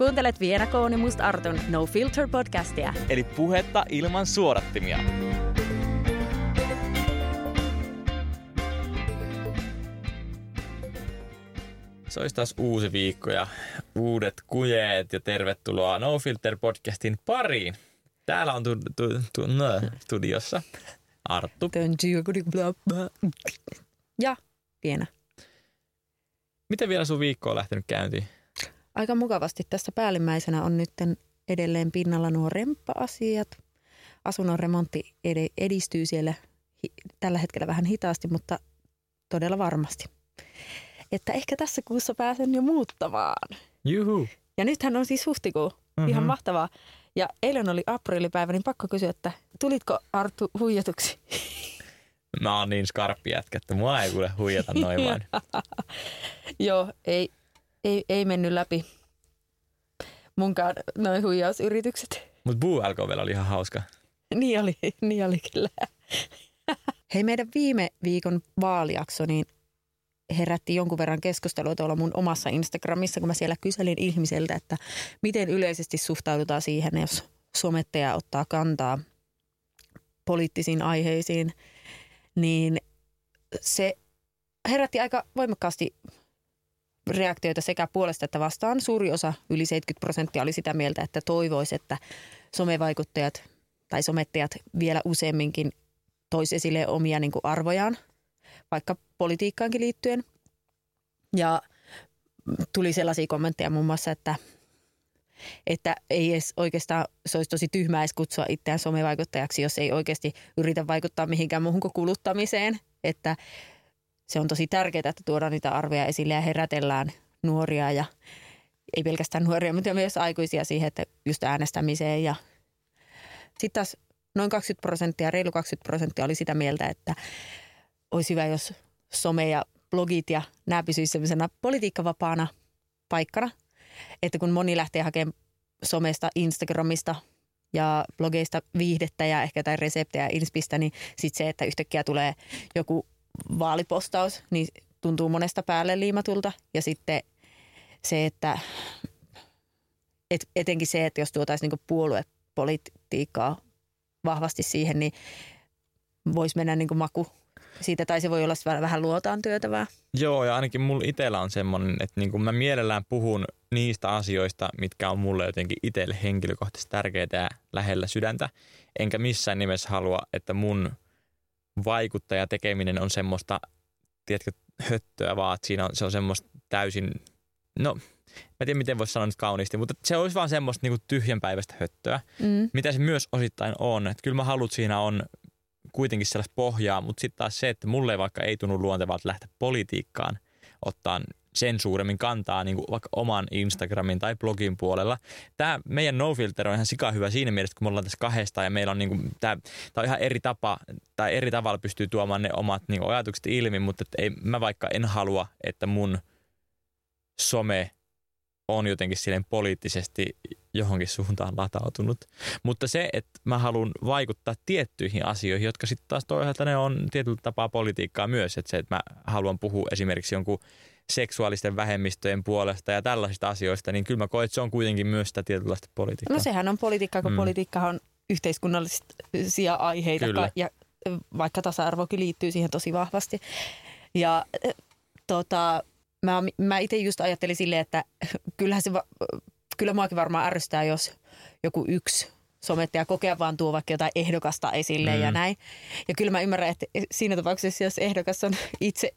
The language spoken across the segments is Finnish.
Kuuntelet Viena Kooni Must Artun No Filter podcastia. Eli puhetta ilman suodattimia. Se olisi taas uusi viikko ja uudet kujeet ja tervetuloa No Filter podcastin pariin. Täällä on tu, tu, tu, no, studiossa Arttu. Ja Viena. Miten vielä sun viikko on lähtenyt käyntiin? Aika mukavasti. Tässä päällimmäisenä on nyt edelleen pinnalla nuo remppa-asiat. Asunnon remontti edistyy siellä tällä hetkellä vähän hitaasti, mutta todella varmasti. Että ehkä tässä kuussa pääsen jo muuttamaan. Juhu. Ja nythän on siis huhtikuu. Mm-hmm. Ihan mahtavaa. Ja eilen oli aprillipäivä, niin pakko kysyä, että tulitko Arttu huijatuksi? Mä oon niin skarppi jätkä, että mua ei kuule huijata noin vaan. Joo, ei, ei, ei mennyt läpi munkaan noin huijausyritykset. Mutta Boo vielä oli ihan hauska. niin oli, niin oli kyllä. Hei, meidän viime viikon vaalijakso, niin herätti jonkun verran keskustelua tuolla mun omassa Instagramissa, kun mä siellä kyselin ihmiseltä, että miten yleisesti suhtaudutaan siihen, jos somettaja ottaa kantaa poliittisiin aiheisiin, niin se herätti aika voimakkaasti reaktioita sekä puolesta että vastaan. Suuri osa, yli 70 prosenttia, oli sitä mieltä, että toivoisi, että somevaikuttajat tai somettajat vielä useamminkin toisi esille omia niin kuin arvojaan, vaikka politiikkaankin liittyen. Ja tuli sellaisia kommentteja muun muassa, että, että ei edes oikeastaan, se olisi tosi tyhmää edes kutsua itseään somevaikuttajaksi, jos ei oikeasti yritä vaikuttaa mihinkään muuhun kuin kuluttamiseen. Että se on tosi tärkeää, että tuodaan niitä arvoja esille ja herätellään nuoria ja ei pelkästään nuoria, mutta myös aikuisia siihen, että just äänestämiseen. Ja sitten taas noin 20 prosenttia, reilu 20 prosenttia oli sitä mieltä, että olisi hyvä, jos some ja blogit ja nämä pysyisivät sellaisena politiikkavapaana paikkana. Että kun moni lähtee hakemaan somesta, Instagramista ja blogeista viihdettä ja ehkä jotain reseptejä inspistä, niin sitten se, että yhtäkkiä tulee joku vaalipostaus, niin tuntuu monesta päälle liimatulta. Ja sitten se, että et, etenkin se, että jos tuotaisiin niin puoluepolitiikkaa vahvasti siihen, niin voisi mennä niin maku siitä, tai se voi olla vähän luotaan työtävää. Joo, ja ainakin mulla itsellä on semmoinen, että niin kuin mä mielellään puhun niistä asioista, mitkä on mulle jotenkin itselle henkilökohtaisesti tärkeitä ja lähellä sydäntä, enkä missään nimessä halua, että mun vaikuttaja tekeminen on semmoista, tiedätkö, höttöä, vaan että siinä on, se on semmoista täysin, no, mä tiedän miten voisi sanoa nyt kauniisti, mutta se olisi vaan semmoista niin tyhjänpäiväistä höttöä, mm. mitä se myös osittain on. Että kyllä mä haluan, siinä on kuitenkin sellaista pohjaa, mutta sitten taas se, että mulle vaikka ei tunnu luontevalta lähteä politiikkaan ottaa sen suuremmin kantaa niin kuin vaikka oman Instagramin tai blogin puolella. Tämä meidän no filter on ihan sika hyvä siinä mielessä, kun me ollaan tässä kahdesta ja meillä on niin kuin, tämä, tämä on ihan eri tapa tai eri tavalla pystyy tuomaan ne omat niin kuin, ajatukset ilmi, mutta ei, mä vaikka en halua, että mun some on jotenkin silleen poliittisesti johonkin suuntaan latautunut. Mutta se, että mä haluan vaikuttaa tiettyihin asioihin, jotka sitten taas toisaalta ne on tietyllä tapaa politiikkaa myös. Että se, että mä haluan puhua esimerkiksi jonkun seksuaalisten vähemmistöjen puolesta ja tällaisista asioista, niin kyllä mä koen, että se on kuitenkin myös sitä tietynlaista politiikkaa. No sehän on politiikkaa, kun mm. politiikka on yhteiskunnallisia aiheita kyllä. ja vaikka tasa-arvokin liittyy siihen tosi vahvasti. Ja tota, mä, mä itse just ajattelin silleen, että kyllähän se, kyllä muakin varmaan ärsyttää, jos joku yksi somettaja kokea vaan tuo vaikka jotain ehdokasta esille mm. ja näin. Ja kyllä mä ymmärrän, että siinä tapauksessa, jos ehdokas on itse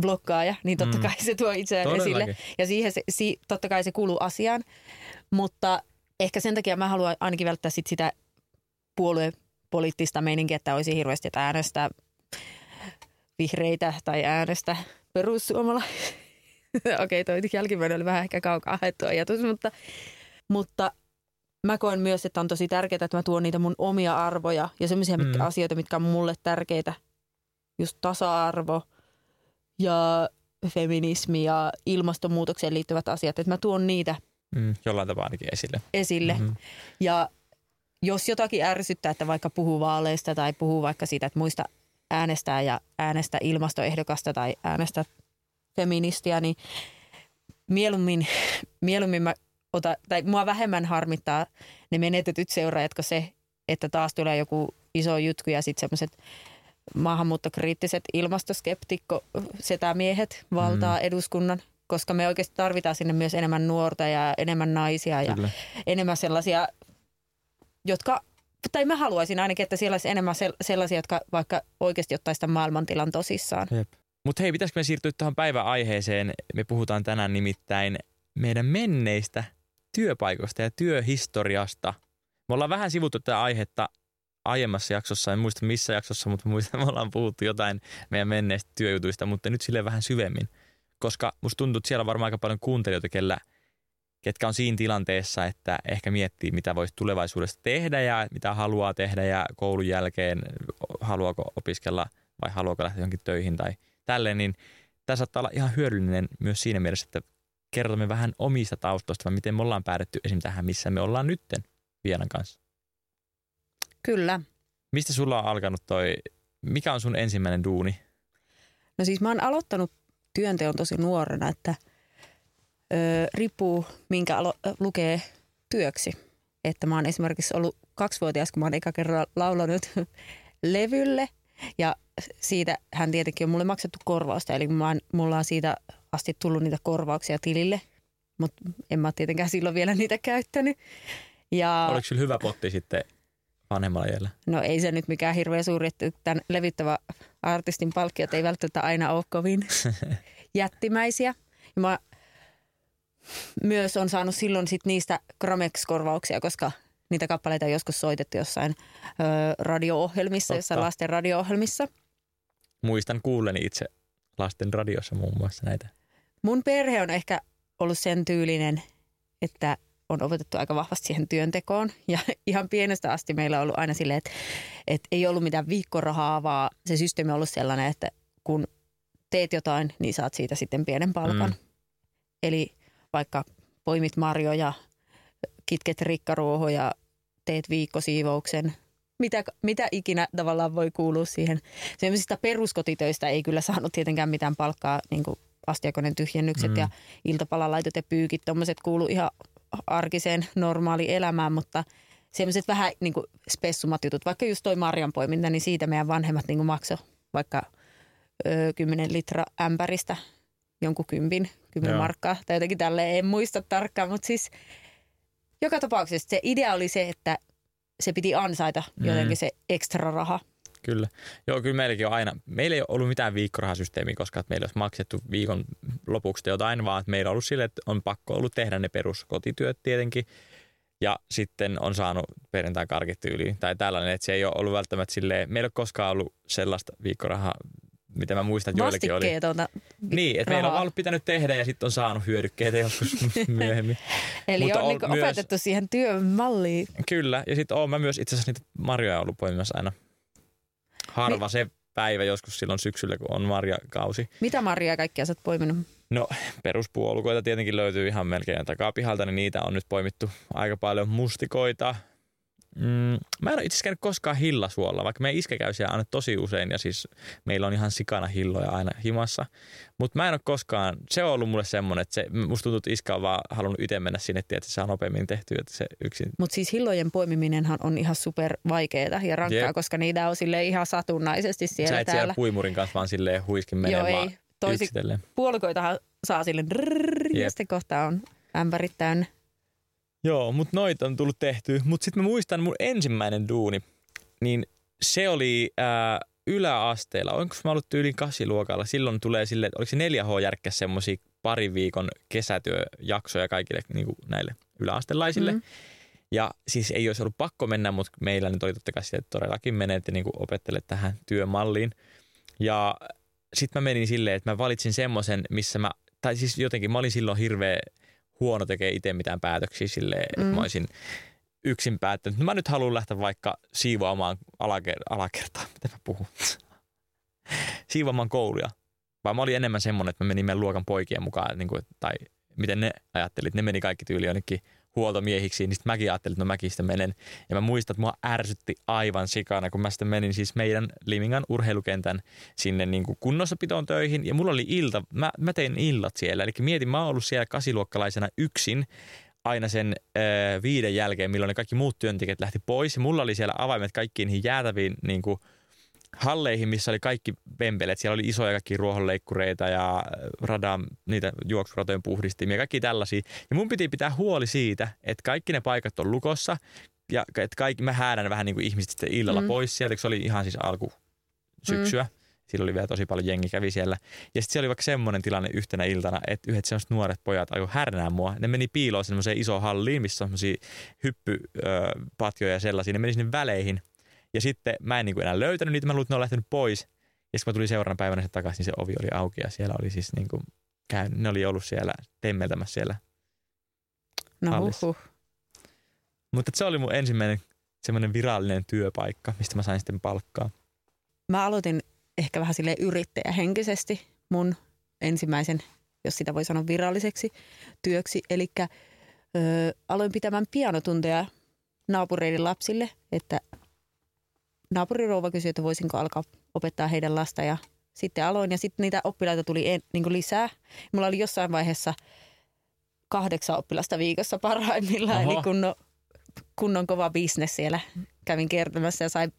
blokkaaja, niin totta mm. kai se tuo itseään Todellakin. esille. Ja siihen se, si, totta kai se kuuluu asiaan. Mutta ehkä sen takia mä haluan ainakin välttää sit sitä puoluepoliittista meininkiä, että olisi hirveästi, että äänestä vihreitä tai äänestä perussuomalaisia. Okei, toi jälkimmäinen oli vähän ehkä kaukaa haettu ajatus, mutta, mutta mä koen myös, että on tosi tärkeää, että mä tuon niitä mun omia arvoja ja semmoisia mm. asioita, mitkä on mulle tärkeitä. Just tasa-arvo ja feminismi ja ilmastonmuutokseen liittyvät asiat, että mä tuon niitä mm, jollain tavalla ainakin esille. Esille. Mm-hmm. Ja jos jotakin ärsyttää, että vaikka puhuu vaaleista tai puhuu vaikka siitä, että muista äänestää ja äänestää ilmastoehdokasta tai äänestää feministiä, niin mieluummin, mieluummin mä ota, tai mua vähemmän harmittaa ne menetetyt seuraajat, kuin se, että taas tulee joku iso jutku ja sitten semmoiset maahanmuuttokriittiset ilmastoskeptikko setämiehet valtaa mm. eduskunnan, koska me oikeasti tarvitaan sinne myös enemmän nuorta ja enemmän naisia ja Kyllä. enemmän sellaisia, jotka tai mä haluaisin ainakin, että siellä olisi enemmän sellaisia, jotka vaikka oikeasti ottaisi tämän maailmantilan tosissaan. Mutta hei, pitäisikö me siirtyä tuohon päivän aiheeseen? Me puhutaan tänään nimittäin meidän menneistä työpaikoista ja työhistoriasta. Me ollaan vähän sivuttu tätä aihetta aiemmassa jaksossa, en muista missä jaksossa, mutta muistan, me ollaan puhuttu jotain meidän menneistä työjutuista, mutta nyt sille vähän syvemmin. Koska musta tuntuu, että siellä on varmaan aika paljon kuuntelijoita, kellä, ketkä on siinä tilanteessa, että ehkä miettii, mitä voisi tulevaisuudessa tehdä ja mitä haluaa tehdä ja koulun jälkeen haluaako opiskella vai haluaako lähteä johonkin töihin tai tälleen, niin tämä saattaa olla ihan hyödyllinen myös siinä mielessä, että kerromme vähän omista taustoista, miten me ollaan päädytty esim. tähän, missä me ollaan nytten Vienan kanssa. Kyllä. Mistä sulla on alkanut toi, mikä on sun ensimmäinen duuni? No siis mä oon aloittanut työnteon tosi nuorena, että ö, riippuu minkä alo- lukee työksi. Että mä oon esimerkiksi ollut kaksivuotias, kun mä oon eka kerran laulanut levylle ja siitä hän tietenkin on mulle maksettu korvausta, eli mä oon, mulla on siitä asti tullut niitä korvauksia tilille, mutta en mä tietenkään silloin vielä niitä käyttänyt. Ja, Oliko sillä hyvä potti sitten vanhemmalla iällä? No ei se nyt mikään hirveän suuri, että tämän levittävä artistin palkkiot ei välttämättä aina ole kovin jättimäisiä. Ja mä myös on saanut silloin sit niistä Gramex-korvauksia, koska niitä kappaleita on joskus soitettu jossain ö, radio-ohjelmissa, jossain lasten radio-ohjelmissa. Muistan kuulleni itse lasten radiossa muun muassa näitä. Mun perhe on ehkä ollut sen tyylinen, että on opetettu aika vahvasti siihen työntekoon. Ja ihan pienestä asti meillä on ollut aina silleen, että, että ei ollut mitään viikkorahaa, vaan se systeemi on ollut sellainen, että kun teet jotain, niin saat siitä sitten pienen palkan. Mm. Eli vaikka poimit marjoja, kitket rikkaruohoja, teet viikkosiivouksen, mitä, mitä ikinä tavallaan voi kuulua siihen. Sellaisista peruskotitöistä ei kyllä saanut tietenkään mitään palkkaa, niin kuin astiakonen tyhjennykset mm. ja iltapalalaitot ja pyykit, tuommoiset kuuluu ihan arkiseen normaali elämään, mutta sellaiset vähän niin kuin spessummat jutut, vaikka just toi marjanpoiminta, niin siitä meidän vanhemmat niin maksoi vaikka ö, 10 litra ämpäristä jonkun kympin, kymmenen markkaa tai jotenkin tälleen, en muista tarkkaan, mutta siis joka tapauksessa se idea oli se, että se piti ansaita jotenkin mm. se ekstra raha. Kyllä. Joo, kyllä meilläkin on aina, meillä ei ole ollut mitään viikkorahasysteemiä, koska meillä olisi maksettu viikon lopuksi jotain, vaan että meillä on ollut sille, että on pakko ollut tehdä ne peruskotityöt tietenkin. Ja sitten on saanut perjantai karkit yli tai tällainen, että se ei ole ollut välttämättä silleen, meillä ei ole koskaan ollut sellaista viikkorahaa, mitä mä muistan, että joillekin oli. Niin, että meillä on ollut pitänyt tehdä ja sitten on saanut hyödykkeitä joskus myöhemmin. Eli Mutta on, on niinku myös, opetettu siihen työmalliin. Kyllä, ja sitten olen mä myös itse asiassa niitä marjoja ollut poimimassa aina harva Mi- se päivä joskus silloin syksyllä, kun on marjakausi. Mitä marjaa kaikkia sä oot poiminut? No peruspuolukoita tietenkin löytyy ihan melkein takapihalta, niin niitä on nyt poimittu aika paljon mustikoita, Mm, mä en ole itse asiassa käynyt koskaan hillasuolla, vaikka meidän iskä käy siellä aina tosi usein ja siis meillä on ihan sikana hilloja aina himassa. Mutta mä en ole koskaan, se on ollut mulle semmoinen, että se, musta tuntuu, että iskä on vaan halunnut itse mennä sinne, että se saa nopeammin tehtyä, että se yksin. Mutta siis hillojen poimiminenhan on ihan super vaikeaa ja rankkaa, Jep. koska niitä on sille ihan satunnaisesti siellä Sä et täällä. siellä puimurin kanssa vaan silleen huiskin menee Joo, vaan ei. Toisi puolikoitahan saa sille drrrr, ja sitten kohta on ämpärit täynnä. Joo, mutta noita on tullut tehty. Mutta sitten mä muistan mun ensimmäinen duuni, niin se oli ää, yläasteella. Onko mä ollut yli kasiluokalla? Silloin tulee sille, että oliko se 4H-järkkä semmoisia parin viikon kesätyöjaksoja kaikille niin kuin näille yläastelaisille. Mm. Ja siis ei olisi ollut pakko mennä, mutta meillä nyt oli totta kai että todellakin menet ja niin opettelet tähän työmalliin. Ja sitten mä menin silleen, että mä valitsin semmoisen, missä mä, tai siis jotenkin mä olin silloin hirveä huono tekee itse mitään päätöksiä silleen, mm. että mä olisin yksin päättänyt. Mä nyt haluan lähteä vaikka siivoamaan alaker- alakertaa. Miten mä puhun? siivoamaan kouluja. Vai mä olin enemmän semmoinen, että mä menin meidän luokan poikien mukaan, niin kuin, tai miten ne ajattelit. Ne meni kaikki tyyli jonnekin huoltomiehiksi, niin sitten mäkin ajattelin, että no mäkin sitten menen. Ja mä muistan, että mua ärsytti aivan sikana, kun mä sitten menin siis meidän Limingan urheilukentän sinne niin kuin kunnossapitoon töihin. Ja mulla oli ilta, mä, mä tein illat siellä. Eli mietin, mä oon ollut siellä kasiluokkalaisena yksin aina sen ö, viiden jälkeen, milloin ne kaikki muut työntekijät lähti pois. Mulla oli siellä avaimet kaikkiin niihin jäätäviin niin kuin, halleihin, missä oli kaikki pempeleet. Siellä oli isoja kaikki ruohonleikkureita ja radan, niitä juoksuratojen puhdistimia, kaikki tällaisia. Ja mun piti pitää huoli siitä, että kaikki ne paikat on lukossa ja että kaikki, mä häädän vähän niin kuin ihmiset sitten illalla mm. pois sieltä, se oli ihan siis alku syksyä. Mm. Silloin oli vielä tosi paljon jengi kävi siellä. Ja sitten siellä oli vaikka semmoinen tilanne yhtenä iltana, että yhdet semmoiset nuoret pojat ajo härnää mua. Ne meni piiloon semmoiseen isoon halliin, missä on semmoisia hyppypatjoja ja sellaisia. Ne meni sinne väleihin ja sitten mä en niin kuin enää löytänyt niitä, mä luulin, että ne on lähtenyt pois. Ja sitten mä tulin seuraavana päivänä sitten takaisin, niin se ovi oli auki ja siellä oli siis niin kuin käynyt, ne oli ollut siellä temmeltämässä siellä No huh. Mutta se oli mun ensimmäinen semmoinen virallinen työpaikka, mistä mä sain sitten palkkaa. Mä aloitin ehkä vähän sille yrittäjähenkisesti mun ensimmäisen, jos sitä voi sanoa viralliseksi työksi. Eli aloin pitämään pianotunteja naapureiden lapsille, että naapurirouva kysyi, että voisinko alkaa opettaa heidän lasta ja sitten aloin ja sitten niitä oppilaita tuli en, niin lisää. Mulla oli jossain vaiheessa kahdeksan oppilasta viikossa parhaimmillaan, Oho. eli kunnon, kunnon kova bisnes siellä. Kävin kertomassa ja sain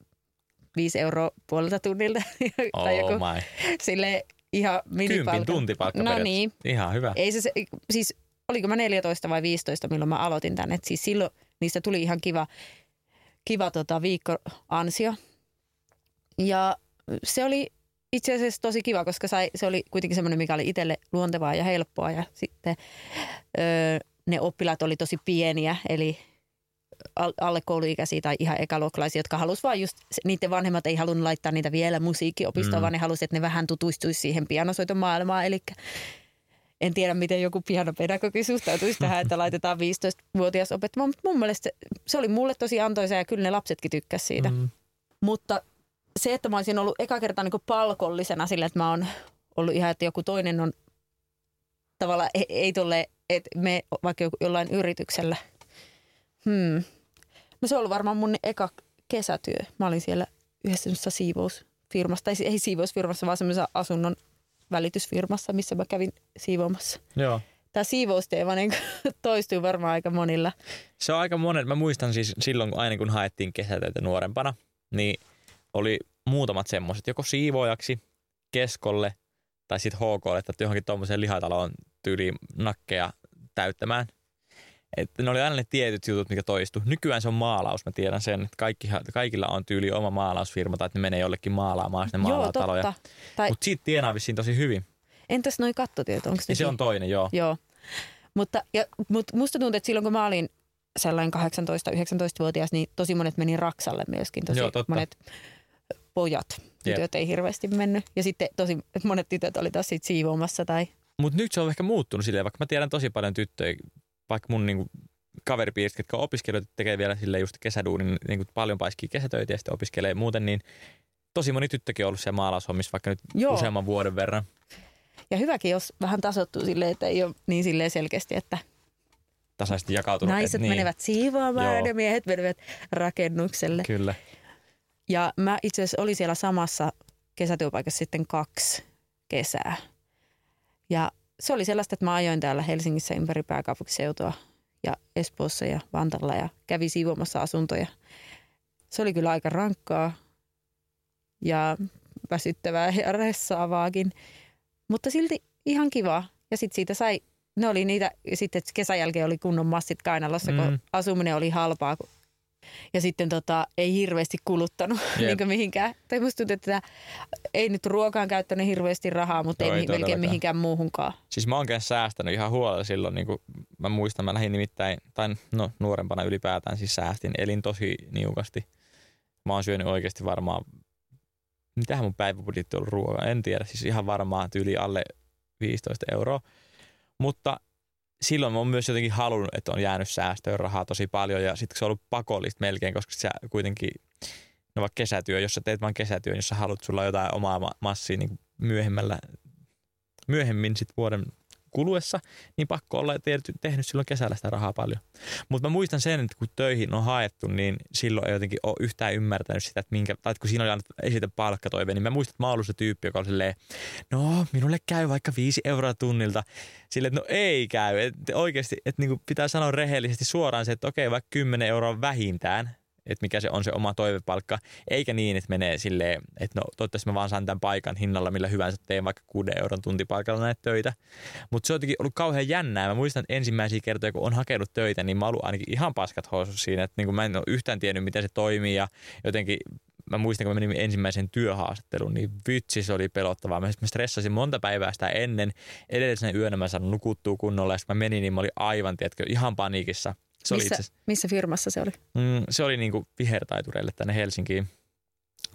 viisi euroa puolelta tunnilta. Oh tai joku, my. Sille ihan minipalkka. Kympin tuntipalkka No niin. Ihan hyvä. Ei se, siis oliko mä 14 vai 15, milloin mä aloitin tänne. Et siis silloin niistä tuli ihan kiva kiva tota, viikkoansio. Ja se oli itse asiassa tosi kiva, koska sai, se oli kuitenkin semmoinen, mikä oli itselle luontevaa ja helppoa. Ja sitten öö, ne oppilaat oli tosi pieniä, eli alle kouluikäisiä tai ihan ekaluokkalaisia, jotka halusivat vaan just, niiden vanhemmat ei halunnut laittaa niitä vielä musiikkiopistoon, mm. vaan ne halusivat, että ne vähän tutustuisi siihen pianosoiton maailmaan. Eli en tiedä, miten joku pianopedagogi suhtautuisi tähän, että laitetaan 15-vuotias opettamaan, mutta mun mielestä se, se oli mulle tosi antoisa ja kyllä ne lapsetkin tykkäsivät siitä. Mm. Mutta se, että mä olisin ollut eka kertaa niin palkollisena sillä, että mä oon ollut ihan, että joku toinen on tavallaan ei, ei tule, että me vaikka jollain yrityksellä. Hmm. No se on ollut varmaan mun eka kesätyö. Mä olin siellä yhdessä siivousfirmassa, tai ei siivousfirmassa, vaan semmoisessa asunnon välitysfirmassa, missä mä kävin siivoamassa. Joo. Tämä siivousteema niin toistuu varmaan aika monilla. Se on aika monen. Mä muistan siis silloin, aina kun haettiin kesätöitä nuorempana, niin oli muutamat semmoiset, joko siivoajaksi, keskolle tai sitten HKlle tai johonkin tuommoiseen lihataloon tyyliin nakkeja täyttämään – että ne oli aina ne tietyt jutut, mikä toistu. Nykyään se on maalaus, mä tiedän sen. Että kaikki, kaikilla on tyyli oma maalausfirma tai että ne menee jollekin maalaamaan sinne maalaataloja. Tai... Mutta siitä tienaa vissiin tosi hyvin. Entäs noi kattotyöt? Onko ne se on toinen, joo. Joo. Mutta ja, mut musta tuntuu, että silloin kun mä olin sellainen 18-19-vuotias, niin tosi monet meni Raksalle myöskin. Tosi joo, totta. monet pojat, tytöt yep. ei hirveästi mennyt. Ja sitten tosi monet tytöt oli taas siitä siivoamassa tai mutta nyt se on ehkä muuttunut silleen, vaikka mä tiedän tosi paljon tyttöjä, vaikka mun niin kuin, kaveripiirit, jotka opiskelijoita tekee vielä sille just kesäduunin, niin kuin paljon paiskii kesätöitä ja sitten opiskelee muuten, niin tosi moni tyttökin on ollut siellä maalaushommissa vaikka nyt Joo. useamman vuoden verran. Ja hyväkin, jos vähän tasottuu silleen, että ei ole niin silleen selkeästi, että tasaisesti jakautunut. Naiset et, niin. menevät siivoamaan Joo. ja miehet menevät rakennukselle. Kyllä. Ja mä itse asiassa olin siellä samassa kesätyöpaikassa sitten kaksi kesää. Ja se oli sellaista, että mä ajoin täällä Helsingissä ympäri pääkaupunkiseutua ja Espoossa ja Vantalla ja kävi siivoamassa asuntoja. Se oli kyllä aika rankkaa ja väsyttävää ja ressaavaakin, mutta silti ihan kiva. Ja sitten siitä sai, ne oli niitä, sitten kesän jälkeen oli kunnon massit kainalossa, mm. kun asuminen oli halpaa, kun ja sitten tota, ei hirveästi kuluttanut yep. niin mihinkään. Tai musta tuntuu, että ei nyt ruokaan käyttänyt hirveästi rahaa, mutta Joo, ei, ei melkein mihinkään muuhunkaan. Siis mä oon säästänyt ihan huolella silloin. Niin kuin mä muistan, mä lähdin nimittäin, tai no nuorempana ylipäätään siis säästin, elin tosi niukasti. Mä oon syönyt oikeasti varmaan, mitähän mun päiväbudjetti on ruokaa, en tiedä. Siis ihan varmaan tyyli alle 15 euroa. Mutta silloin mä oon myös jotenkin halunnut, että on jäänyt säästöön rahaa tosi paljon ja sitten se on ollut pakollista melkein, koska sä kuitenkin, no vaikka kesätyö, jos sä teet vaan kesätyön, jos sä haluat, sulla jotain omaa massia niin myöhemmällä, myöhemmin sitten vuoden kuluessa, niin pakko olla tehnyt silloin kesällä sitä rahaa paljon. Mutta mä muistan sen, että kun töihin on haettu, niin silloin ei jotenkin ole yhtään ymmärtänyt sitä, että, minkä, tai että kun siinä oli annettu esite palkkatoive, niin mä muistan, että mä ollut se tyyppi, joka oli silleen, no minulle käy vaikka viisi euroa tunnilta. Sille, että no ei käy. Että oikeasti, että niin pitää sanoa rehellisesti suoraan se, että okei, vaikka 10 euroa vähintään, että mikä se on se oma toivepalkka, eikä niin, että menee silleen, että no toivottavasti mä vaan saan tämän paikan hinnalla, millä hyvänsä teen vaikka 6 euron tuntipaikalla näitä töitä. Mutta se on jotenkin ollut kauhean jännää. Mä muistan, että ensimmäisiä kertoja, kun on hakenut töitä, niin mä oon ainakin ihan paskat housus siinä, että niin mä en ole yhtään tiennyt, miten se toimii ja jotenkin mä muistan, kun mä menin ensimmäisen työhaastatteluun, niin vitsi se oli pelottavaa. Mä, mä stressasin monta päivää sitä ennen. Edellisenä yönä mä sanon nukuttua kunnolla ja mä menin, niin mä olin aivan, tiedätkö, ihan paniikissa. Se missä, oli itse, missä firmassa se oli? Mm, se oli niinku vihertaitureille tänne Helsinkiin.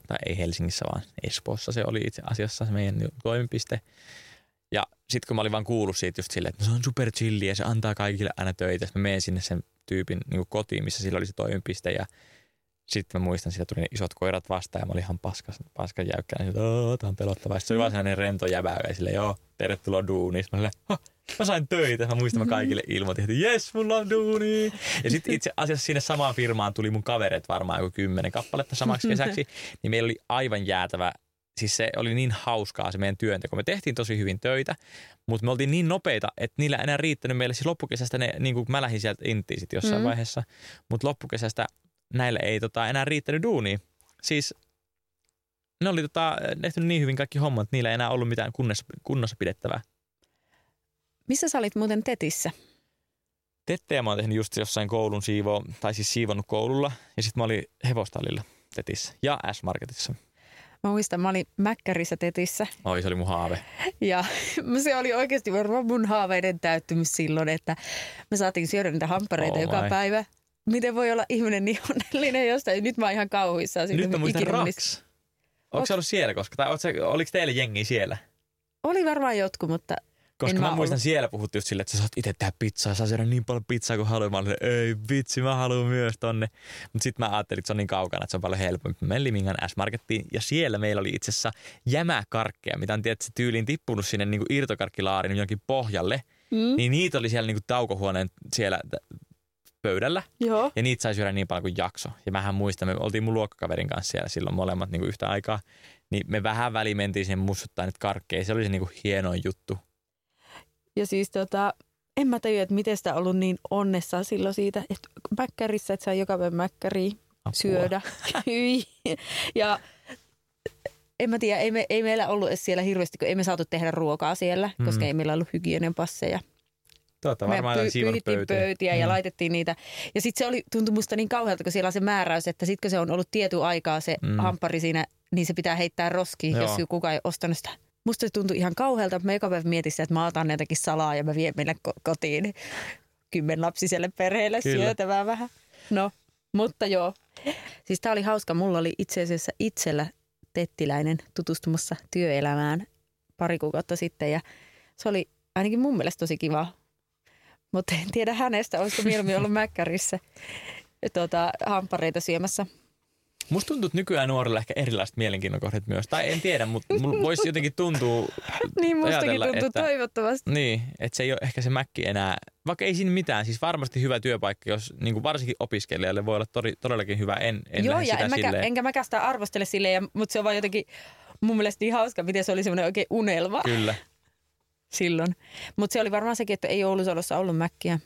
Tai ei Helsingissä, vaan Espoossa se oli itse asiassa se meidän toimipiste. Ja sitten kun mä olin vaan kuullut siitä just silleen, että no se on super chilli ja se antaa kaikille aina töitä. Sitten mä menen sinne sen tyypin niin kotiin, missä sillä oli se toimipiste ja sitten mä muistan, että tuli ne isot koirat vastaan ja mä olin ihan paskas, paskan jäykkänä. Että tämä on pelottavaa. Sitten se oli vaan sellainen rento jäbä ja sille, joo, tervetuloa duuniin. Mä olin, mä sain töitä. Mä muistan, mä kaikille ilmoitin, että jes, mulla on duuni. Ja sitten itse asiassa sinne samaan firmaan tuli mun kavereet varmaan joku kymmenen kappaletta samaksi kesäksi. Niin meillä oli aivan jäätävä siis se oli niin hauskaa se meidän työnteko. Me tehtiin tosi hyvin töitä, mutta me oltiin niin nopeita, että niillä enää riittänyt meille. Siis loppukesästä ne, niin kuin mä lähdin sieltä intiin sit jossain mm. vaiheessa, mutta loppukesästä näille ei tota, enää riittänyt duuni. Siis ne oli tota, tehty niin hyvin kaikki hommat, että niillä ei enää ollut mitään kunnossa, kunnossa pidettävää. Missä sä olit muuten Tetissä? Tettejä mä oon tehnyt just jossain koulun siivo, tai siis siivonnut koululla. Ja sitten mä olin hevostallilla Tetissä ja S-Marketissa. Mä muistan, mä olin Mäkkärissä Tetissä. Oi, se oli mun haave. Ja se oli oikeasti varmaan mun haaveiden täyttymys silloin, että me saatiin syödä niitä hampareita oh joka my. päivä miten voi olla ihminen niin onnellinen jostain. Nyt mä oon ihan kauhuissaan. Nyt mä muistan Raks. Onko se ollut siellä koska? Tai oliko teille jengi siellä? Oli varmaan jotkut, mutta koska en mä, mä muistan ollut. siellä puhuttiin just silleen, että sä saat itse tehdä pizzaa, saa syödä niin paljon pizzaa kuin haluaa. Mä olin, ei vitsi, mä haluan myös tonne. Mutta sitten mä ajattelin, että se on niin kaukana, että se on paljon helpompi. Mä Limingan S-Markettiin ja siellä meillä oli itse asiassa jämäkarkkeja, mitä on tietysti tyyliin tippunut sinne niin kuin irtokarkkilaarin jonkin pohjalle. Mm. Niin niitä oli siellä niin kuin taukohuoneen siellä pöydällä. Joo. Ja niitä sai syödä niin paljon kuin jakso. Ja mähän muistan, me oltiin mun luokkakaverin kanssa siellä silloin molemmat niin kuin yhtä aikaa. Niin me vähän väliin mentiin sen mussuttaa nyt karkkeja. Se oli se niin kuin hienoin juttu. Ja siis tota, en mä tajua, että miten sitä ollut niin onnessa silloin siitä, että mäkkärissä, että saa joka päivä mäkkäriä syödä. ja en mä tiedä, ei, me, ei meillä ollut edes siellä hirveästi, kun ei me saatu tehdä ruokaa siellä, mm. koska ei meillä ollut hygienen passeja. Totta, varmaan me py- pyyhittiin pöytiä mm. ja laitettiin niitä. Ja sitten se oli, tuntui musta niin kauhealta, kun siellä on se määräys, että sitten kun se on ollut tietyn aikaa se mm. hamppari siinä, niin se pitää heittää roskiin, Joo. jos kukaan ei ostanut sitä. Musta se tuntui ihan kauhealta, mutta mä joka päivä mietin sitä, että mä otan jotakin salaa ja mä vien meille kotiin kymmenlapsiselle perheelle Kyllä. syötävää vähän. No, mutta joo. Siis tää oli hauska. Mulla oli itse asiassa itsellä tettiläinen tutustumassa työelämään pari kuukautta sitten ja se oli ainakin mun mielestä tosi kiva mutta en tiedä hänestä, olisiko mieluummin ollut mäkkärissä tuota, hampareita syömässä. Musta tuntuu, että nykyään nuorilla ehkä erilaiset mielenkiinnon kohdat myös. Tai en tiedä, mutta mulla voisi jotenkin tuntua Niin mustakin tuntuu että, toivottavasti. Niin, että se ei ole ehkä se mäkki enää. Vaikka ei siinä mitään. Siis varmasti hyvä työpaikka, jos niin kuin varsinkin opiskelijalle voi olla tori, todellakin hyvä. En, en Joo, ja en mäkä, enkä mäkään sitä arvostele silleen, mutta se on vaan jotenkin mun mielestä niin hauska, miten se oli semmoinen oikein unelma. Kyllä silloin. Mutta se oli varmaan sekin, että ei Oulusalossa ollut mäkkiä.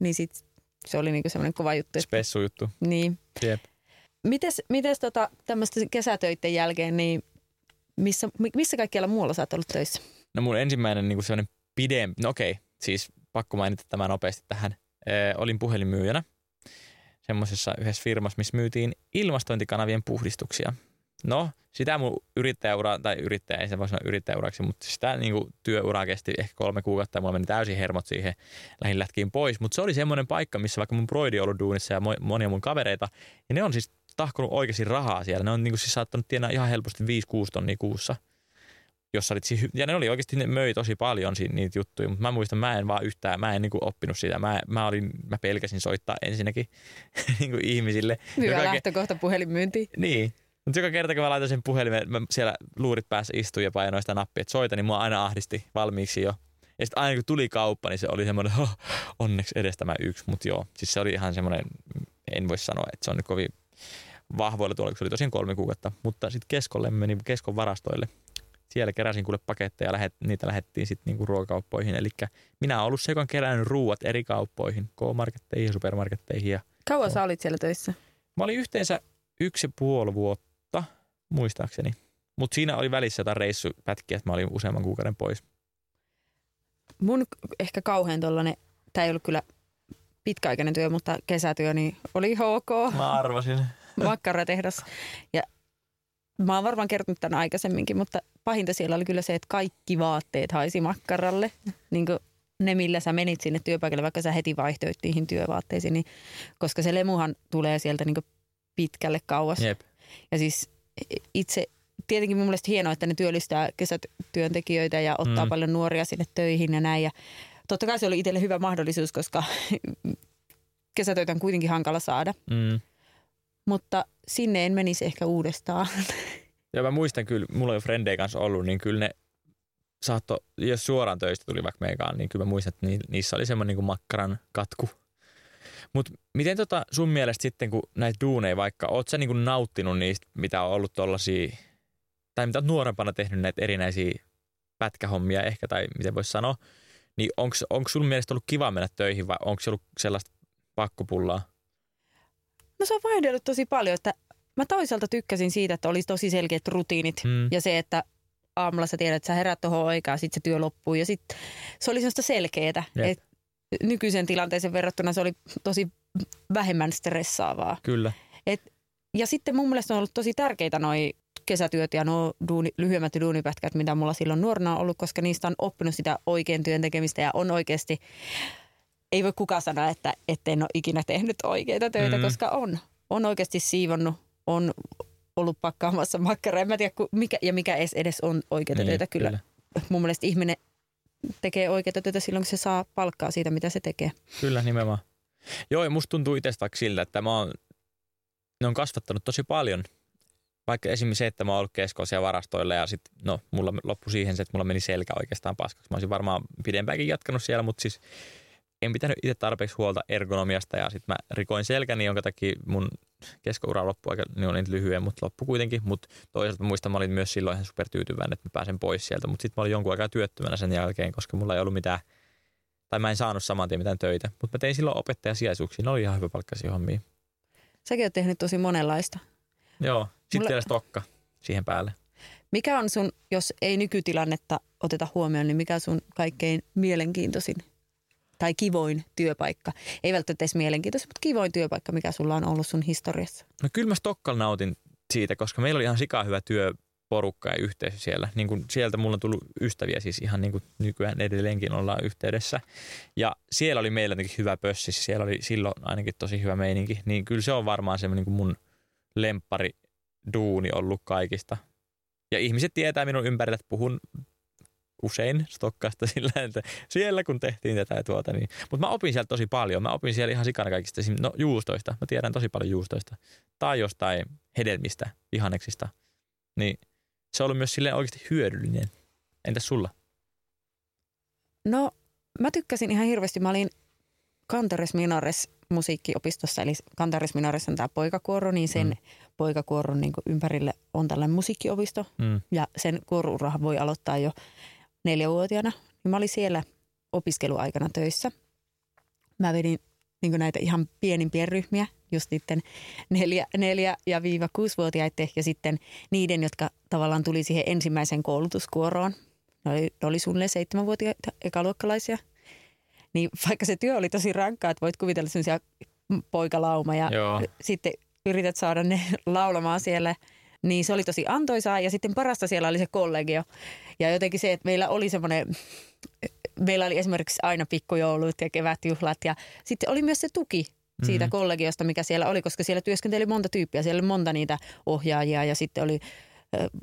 Niin sit se oli niinku semmoinen kova juttu. Spessu juttu. Niin. Jep. Mites, mites tota, tämmöistä kesätöiden jälkeen, niin missä, missä kaikkialla muualla sä oot ollut töissä? No mun ensimmäinen niin semmoinen pidempi, no okei, siis pakko mainita tämä nopeasti tähän. Ee, olin puhelinmyyjänä semmoisessa yhdessä firmassa, missä myytiin ilmastointikanavien puhdistuksia. No, sitä mun yrittäjäura, tai yrittäjä, ei se voi sanoa yrittäjäuraksi, mutta sitä niin kuin työura kesti ehkä kolme kuukautta ja mulla meni täysin hermot siihen, lähin lätkiin pois. Mutta se oli semmoinen paikka, missä vaikka mun broidi on ollut duunissa ja monia mun kavereita, ja ne on siis tahkonut oikeasti rahaa siellä. Ne on niin kuin siis saattanut tienaa ihan helposti 5-6 tonnia kuussa. Jos olit siis, ja ne oli oikeasti, ne möi tosi paljon siinä, niitä juttuja, mutta mä muistan, mä en vaan yhtään, mä en niin kuin oppinut sitä. Mä, mä, olin, mä pelkäsin soittaa ensinnäkin niin kuin ihmisille. Hyvä joka, lähtökohta puhelinmyyntiin. Niin, mutta joka kerta, kun mä laitoin sen puhelimen, mä siellä luurit päässä istuin ja painoin sitä nappia, että soita, niin mua aina ahdisti valmiiksi jo. Ja sitten aina kun tuli kauppa, niin se oli semmoinen, oh, onneksi edes tämä yksi. Mutta joo, siis se oli ihan semmoinen, en voi sanoa, että se on nyt kovin vahvoilla tuolla, kun se oli tosiaan kolme kuukautta. Mutta sitten keskolle meni keskon varastoille. Siellä keräsin kuule paketteja, lähet, niitä lähettiin sitten niinku ruokakauppoihin. Eli minä olen ollut se, joka on kerännyt ruuat eri kauppoihin, K-marketteihin ja supermarketteihin. Ja Kauan sä olit siellä töissä? Mä olin yhteensä yksi ja puoli vuotta, muistaakseni. Mutta siinä oli välissä jotain reissupätkiä, että mä olin useamman kuukauden pois. Mun ehkä kauhean tollanen, tämä ei ollut kyllä pitkäaikainen työ, mutta kesätyö, niin oli ok. Mä arvasin. Makkaratehdas. Ja mä oon varmaan kertonut tämän aikaisemminkin, mutta pahinta siellä oli kyllä se, että kaikki vaatteet haisi makkaralle. Niin kuin ne, millä sä menit sinne työpaikalle, vaikka sä heti vaihtoit niihin työvaatteisiin, niin, koska se lemuhan tulee sieltä niin pitkälle kauas. Jep. Ja siis itse, tietenkin mun mielestä hienoa, että ne työllistää kesätyöntekijöitä ja ottaa mm. paljon nuoria sinne töihin ja näin. Ja totta kai se oli itselle hyvä mahdollisuus, koska kesätöitä on kuitenkin hankala saada. Mm. Mutta sinne en menisi ehkä uudestaan. Ja mä muistan kyllä, mulla on jo frendejä kanssa ollut, niin kyllä ne saatto, jos suoraan töistä tuli vaikka meikaan, niin kyllä mä muistan, että niissä oli semmoinen niin makkaran katku. Mutta miten tota sun mielestä sitten, kun näitä duuneja vaikka, oot sä niin nauttinut niistä, mitä on ollut tollasia, tai mitä oot nuorempana tehnyt näitä erinäisiä pätkähommia ehkä, tai miten voisi sanoa, niin onko sun mielestä ollut kiva mennä töihin vai onko se ollut sellaista pakkopullaa? No se on vaihdellut tosi paljon, että mä toisaalta tykkäsin siitä, että olisi tosi selkeät rutiinit hmm. ja se, että aamulla sä tiedät, että sä herät tuohon aikaan, sitten se työ loppuu ja sitten se oli sellaista selkeää. Et nykyisen tilanteeseen verrattuna se oli tosi vähemmän stressaavaa. Kyllä. Et, ja sitten mun mielestä on ollut tosi tärkeitä noi kesätyöt ja nuo duuni, lyhyemmät duunipätkät, mitä mulla silloin nuorena on ollut, koska niistä on oppinut sitä oikein työn tekemistä ja on oikeasti, ei voi kukaan sanoa, että en ole ikinä tehnyt oikeita töitä, mm. koska on. On oikeasti siivonnut, on ollut pakkaamassa makkaraa. En mä tiedä, mikä, ja mikä edes, edes on oikeita niin, töitä. Kyllä. kyllä. Mun mielestä ihminen tekee oikeita töitä silloin, kun se saa palkkaa siitä, mitä se tekee. Kyllä, nimenomaan. Joo, ja musta tuntuu itsestä vaikka siltä, että mä oon, ne on kasvattanut tosi paljon. Vaikka esimerkiksi se, että mä oon ollut keskoisia varastoilla ja sitten, no, mulla loppui siihen se, että mulla meni selkä oikeastaan paskaksi. Mä olisin varmaan pidempäänkin jatkanut siellä, mutta siis en pitänyt itse tarpeeksi huolta ergonomiasta ja sitten mä rikoin selkäni, jonka takia mun keskoura loppui aika niin oli lyhyen, mutta loppu kuitenkin. Mutta toisaalta muistan, mä olin myös silloin ihan supertyytyväinen, että mä pääsen pois sieltä. Mutta sitten mä olin jonkun aikaa työttömänä sen jälkeen, koska mulla ei ollut mitään, tai mä en saanut saman tien mitään töitä. Mutta mä tein silloin opettajasijaisuuksia, ne oli ihan hyvä palkkaisia hommia. Säkin oot tehnyt tosi monenlaista. Joo, sitten Mulle... vielä stokka siihen päälle. Mikä on sun, jos ei nykytilannetta oteta huomioon, niin mikä on sun kaikkein mielenkiintoisin tai kivoin työpaikka? Ei välttämättä edes mielenkiintoista, mutta kivoin työpaikka, mikä sulla on ollut sun historiassa? No kyllä mä Stockholm nautin siitä, koska meillä oli ihan sikaa hyvä työporukka ja yhteisö siellä. Niin kuin sieltä mulla on tullut ystäviä, siis ihan niin kuin nykyään edelleenkin ollaan yhteydessä. Ja siellä oli meillä jotenkin hyvä pössi, siis siellä oli silloin ainakin tosi hyvä meininki. Niin kyllä se on varmaan semmoinen niin mun lempari duuni ollut kaikista. Ja ihmiset tietää minun ympärillä, että puhun usein stokkasta sillä, että siellä kun tehtiin tätä tuota. Niin. Mutta mä opin sieltä tosi paljon. Mä opin siellä ihan sikana kaikista no, juustoista. Mä tiedän tosi paljon juustoista. Tai jostain hedelmistä, vihaneksista. Niin se on ollut myös sille oikeasti hyödyllinen. Entäs sulla? No mä tykkäsin ihan hirveästi. Mä olin Cantares Minores musiikkiopistossa, eli Cantares Minores on tämä poikakuoro, niin sen mm. poikakuoron niin ympärille on tällainen musiikkiopisto. Mm. Ja sen kuoruurahan voi aloittaa jo neljävuotiaana, niin mä olin siellä opiskeluaikana töissä. Mä vedin niin näitä ihan pienimpiä ryhmiä, just niiden neljä, neljä ja viiva kuusivuotiaiden ja sitten niiden, jotka tavallaan tuli siihen ensimmäiseen koulutuskuoroon. Ne oli, ne oli suunnilleen seitsemänvuotiaita ekaluokkalaisia. Niin vaikka se työ oli tosi rankkaa, että voit kuvitella sellaisia poikalauma ja Joo. sitten yrität saada ne laulamaan siellä – niin se oli tosi antoisaa ja sitten parasta siellä oli se kollegio. Ja jotenkin se, että meillä oli semmoinen, meillä oli esimerkiksi aina pikkujoulut ja kevätjuhlat ja sitten oli myös se tuki siitä mm-hmm. kollegiosta, mikä siellä oli, koska siellä työskenteli monta tyyppiä. Siellä oli monta niitä ohjaajia ja sitten oli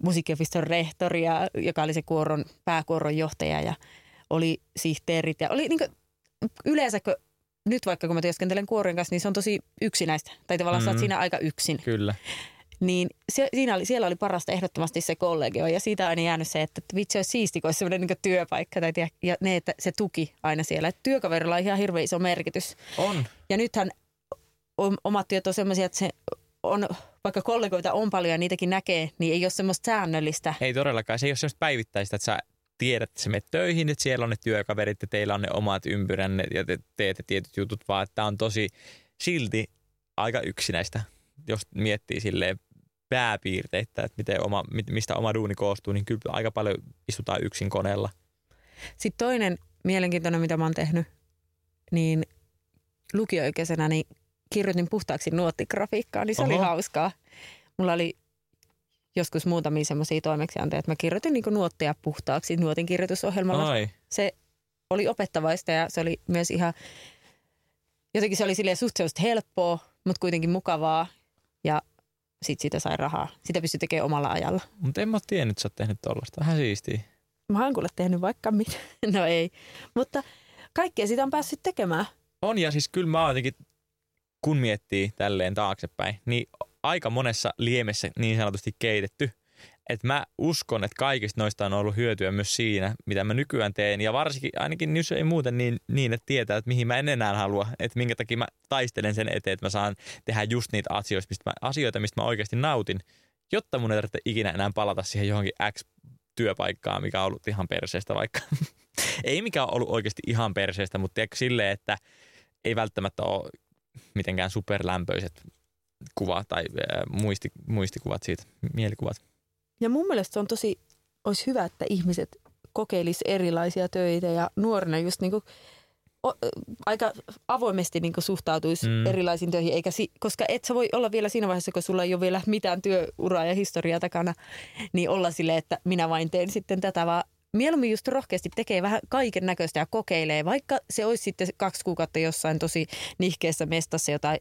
musiikkiopiston rehtori, joka oli se kuoron, pääkuoron johtaja ja oli sihteerit ja oli niin kuin, yleensä, kun, nyt vaikka kun mä työskentelen kuoren kanssa, niin se on tosi yksinäistä. Tai tavallaan mm-hmm. sä oot siinä aika yksin. Kyllä Niin se, siinä oli, siellä oli parasta ehdottomasti se kollegio ja siitä on aina jäänyt se, että vitsi olisi siisti, kun olisi sellainen niin työpaikka tai tiedä, ja ne, että se tuki aina siellä. Että työkaverilla on ihan hirveän iso merkitys. On. Ja nythän on, omat työt on sellaisia, että se on, vaikka kollegoita on paljon ja niitäkin näkee, niin ei ole semmoista säännöllistä. Ei todellakaan. Se ei ole semmoista päivittäistä, että sä tiedät, että sä menet töihin, että siellä on ne työkaverit ja teillä on ne omat ympyränne ja te teette tietyt jutut, vaan että tämä on tosi silti aika yksinäistä, jos miettii silleen pääpiirteitä, että miten oma, mistä oma duuni koostuu, niin kyllä aika paljon istutaan yksin koneella. Sitten toinen mielenkiintoinen, mitä mä oon tehnyt, niin lukioikäisenä niin kirjoitin puhtaaksi nuottigrafiikkaa, niin se Oho. oli hauskaa. Mulla oli joskus muutamia semmoisia toimeksiantoja, että mä kirjoitin niin nuotteja puhtaaksi nuotin kirjoitusohjelmalla. Ai. Se oli opettavaista ja se oli myös ihan, jotenkin se oli silleen suht helppoa, mutta kuitenkin mukavaa ja sitten siitä sai rahaa. Sitä pystyi tekemään omalla ajalla. Mutta en mä tiennyt, että sä oot tehnyt tollasta. Vähän siistiä. Mä oon kuule tehnyt vaikka mitä. No ei. Mutta kaikkea sitä on päässyt tekemään. On ja siis kyllä mä oon jotenkin, kun miettii tälleen taaksepäin, niin aika monessa liemessä niin sanotusti keitetty. Että mä uskon, että kaikista noista on ollut hyötyä myös siinä, mitä mä nykyään teen. Ja varsinkin, ainakin jos ei muuten niin, niin, että tietää, että mihin mä en enää halua. Että minkä takia mä taistelen sen eteen, että mä saan tehdä just niitä asioita, mistä mä, asioita, mistä mä oikeasti nautin. Jotta mun ei tarvitse ikinä enää palata siihen johonkin X työpaikkaan, mikä on ollut ihan perseestä vaikka. ei mikä on ollut oikeasti ihan perseestä, mutta tiedätkö silleen, että ei välttämättä ole mitenkään superlämpöiset kuva tai muisti, muistikuvat siitä, mielikuvat. Ja mun mielestä se on tosi, olisi hyvä, että ihmiset kokeilis erilaisia töitä ja nuorena just niin kuin, o, aika avoimesti niin suhtautuisi mm. erilaisiin töihin, eikä si, koska et sä voi olla vielä siinä vaiheessa, kun sulla ei ole vielä mitään työuraa ja historiaa takana, niin olla sille, että minä vain teen sitten tätä, vaan mieluummin just rohkeasti tekee vähän kaiken näköistä ja kokeilee, vaikka se olisi sitten kaksi kuukautta jossain tosi nihkeessä mestassa jotain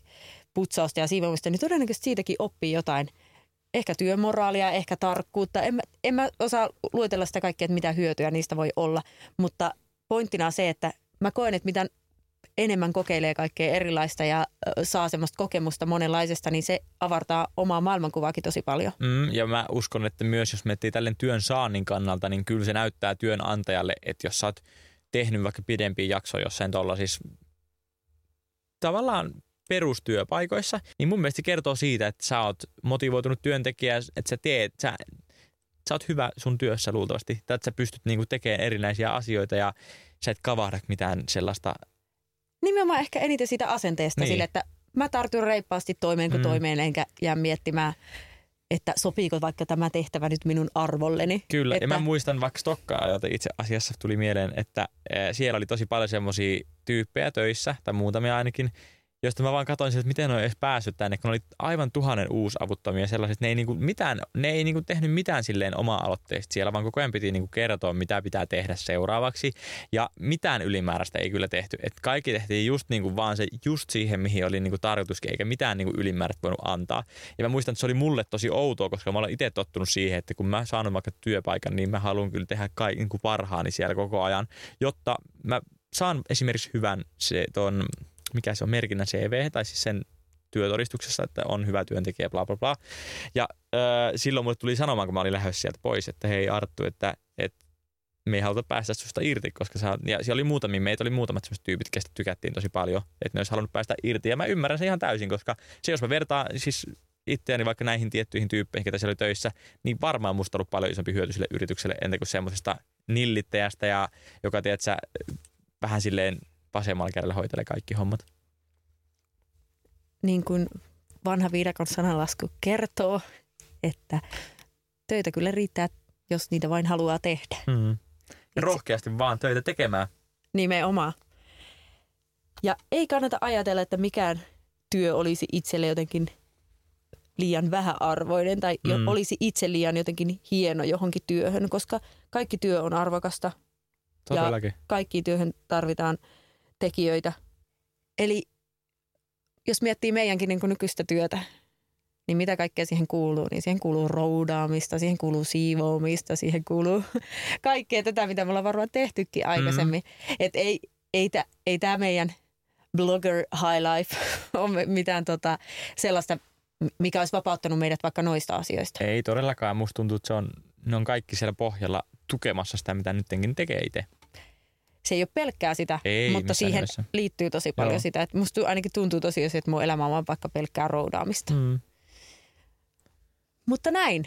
putsausta ja siivoamista, niin todennäköisesti siitäkin oppii jotain. Ehkä työmoraalia, ehkä tarkkuutta. En mä, en mä osaa luetella sitä kaikkea, että mitä hyötyä niistä voi olla, mutta pointtina on se, että mä koen, että mitä enemmän kokeilee kaikkea erilaista ja saa semmoista kokemusta monenlaisesta, niin se avartaa omaa maailmankuvaakin tosi paljon. Mm, ja mä uskon, että myös jos miettii tällen työn saannin kannalta, niin kyllä se näyttää työnantajalle, että jos sä oot tehnyt vaikka pidempiä jaksoja jossain tuolla siis tavallaan perustyöpaikoissa, niin mun mielestä se kertoo siitä, että sä oot motivoitunut työntekijä, että sä teet, sä, sä oot hyvä sun työssä luultavasti, tai että sä pystyt niinku tekemään erinäisiä asioita ja sä et kavahda mitään sellaista. Nimenomaan ehkä eniten siitä asenteesta niin. sille, että mä tartun reippaasti toimeen kuin mm. toimeen, enkä jää miettimään, että sopiiko vaikka tämä tehtävä nyt minun arvolleni. Kyllä, että... ja mä muistan vaikka Stokkaa, jota itse asiassa tuli mieleen, että siellä oli tosi paljon semmoisia tyyppejä töissä, tai muutamia ainakin, josta mä vaan katsoin että miten ne on edes päässyt tänne, kun ne oli aivan tuhannen uusavuttamia sellaiset. Ne ei, niinku mitään, ne ei niinku tehnyt mitään silleen oma-aloitteista siellä, vaan koko ajan piti niinku kertoa, mitä pitää tehdä seuraavaksi. Ja mitään ylimääräistä ei kyllä tehty. Et kaikki tehtiin just niinku vaan se just siihen, mihin oli niinku tarkoituskin, eikä mitään niinku ylimääräistä voinut antaa. Ja mä muistan, että se oli mulle tosi outoa, koska mä olen itse tottunut siihen, että kun mä saan vaikka työpaikan, niin mä haluan kyllä tehdä kaikki niinku parhaani siellä koko ajan, jotta mä saan esimerkiksi hyvän se, ton, mikä se on merkinnä CV, tai siis sen työtodistuksessa, että on hyvä työntekijä, bla bla bla. Ja äh, silloin mulle tuli sanomaan, kun mä olin lähdössä sieltä pois, että hei Arttu, että, että me ei haluta päästä susta irti, koska sä, ja siellä oli muutamia, meitä oli muutamat sellaiset tyypit, kestä tykättiin tosi paljon, että ne olisi halunnut päästä irti. Ja mä ymmärrän sen ihan täysin, koska se jos mä vertaan siis itseäni vaikka näihin tiettyihin tyyppeihin, ketä siellä oli töissä, niin varmaan musta ollut paljon isompi hyöty sille yritykselle entä kuin semmoisesta nillittäjästä, ja joka tiedät sä, vähän silleen vasemmalla kädellä hoitelee kaikki hommat. Niin kuin vanha viidakon sanalasku kertoo, että töitä kyllä riittää, jos niitä vain haluaa tehdä. Mm. Ja rohkeasti vaan töitä tekemään. Nimenomaan. Ja ei kannata ajatella, että mikään työ olisi itselle jotenkin liian vähäarvoinen tai mm. olisi itse liian jotenkin hieno johonkin työhön, koska kaikki työ on arvokasta. Todellakin. Ja kaikkiin työhön tarvitaan tekijöitä. Eli jos miettii meidänkin niin kuin nykyistä työtä, niin mitä kaikkea siihen kuuluu? Niin siihen kuuluu roudaamista, siihen kuuluu siivoamista, siihen kuuluu kaikkea tätä, mitä me ollaan varmaan tehtykin aikaisemmin. Mm. Et ei, ei, tä, ei tämä meidän blogger high life ole mitään tota, sellaista, mikä olisi vapauttanut meidät vaikka noista asioista. Ei todellakaan. Musta tuntuu, että se on, ne on kaikki siellä pohjalla tukemassa sitä, mitä nytkin tekee itse. Se ei ole pelkkää sitä, Ei mutta siihen nimessä. liittyy tosi paljon Joo. sitä. Että musta ainakin tuntuu tosiaan, että mun elämä on vaikka pelkkää roudaamista. Mm. Mutta näin.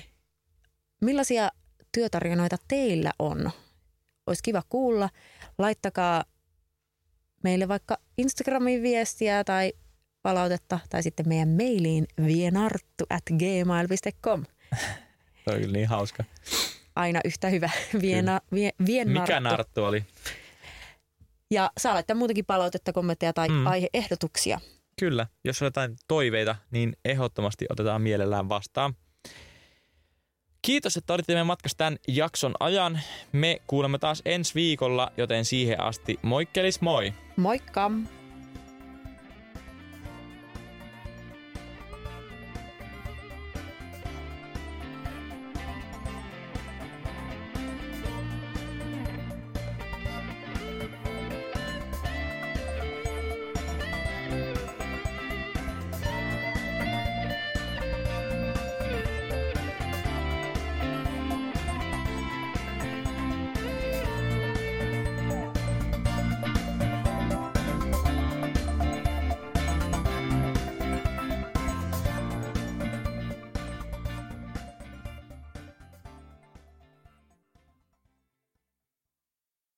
Millaisia työtarinoita teillä on? Olisi kiva kuulla. Laittakaa meille vaikka Instagramiin viestiä tai palautetta tai sitten meidän mailiin vienarttu at gmail.com. Toi on kyllä niin hauska. Aina yhtä hyvä. Viena, vie, vienarttu. Mikä narttu oli? Ja saa laittaa muutakin palautetta, kommentteja tai Mm. mm. aiheehdotuksia. Kyllä. Jos on jotain toiveita, niin ehdottomasti otetaan mielellään vastaan. Kiitos, että olitte meidän matkassa tämän jakson ajan. Me kuulemme taas ensi viikolla, joten siihen asti moikkelis moi! Moikka!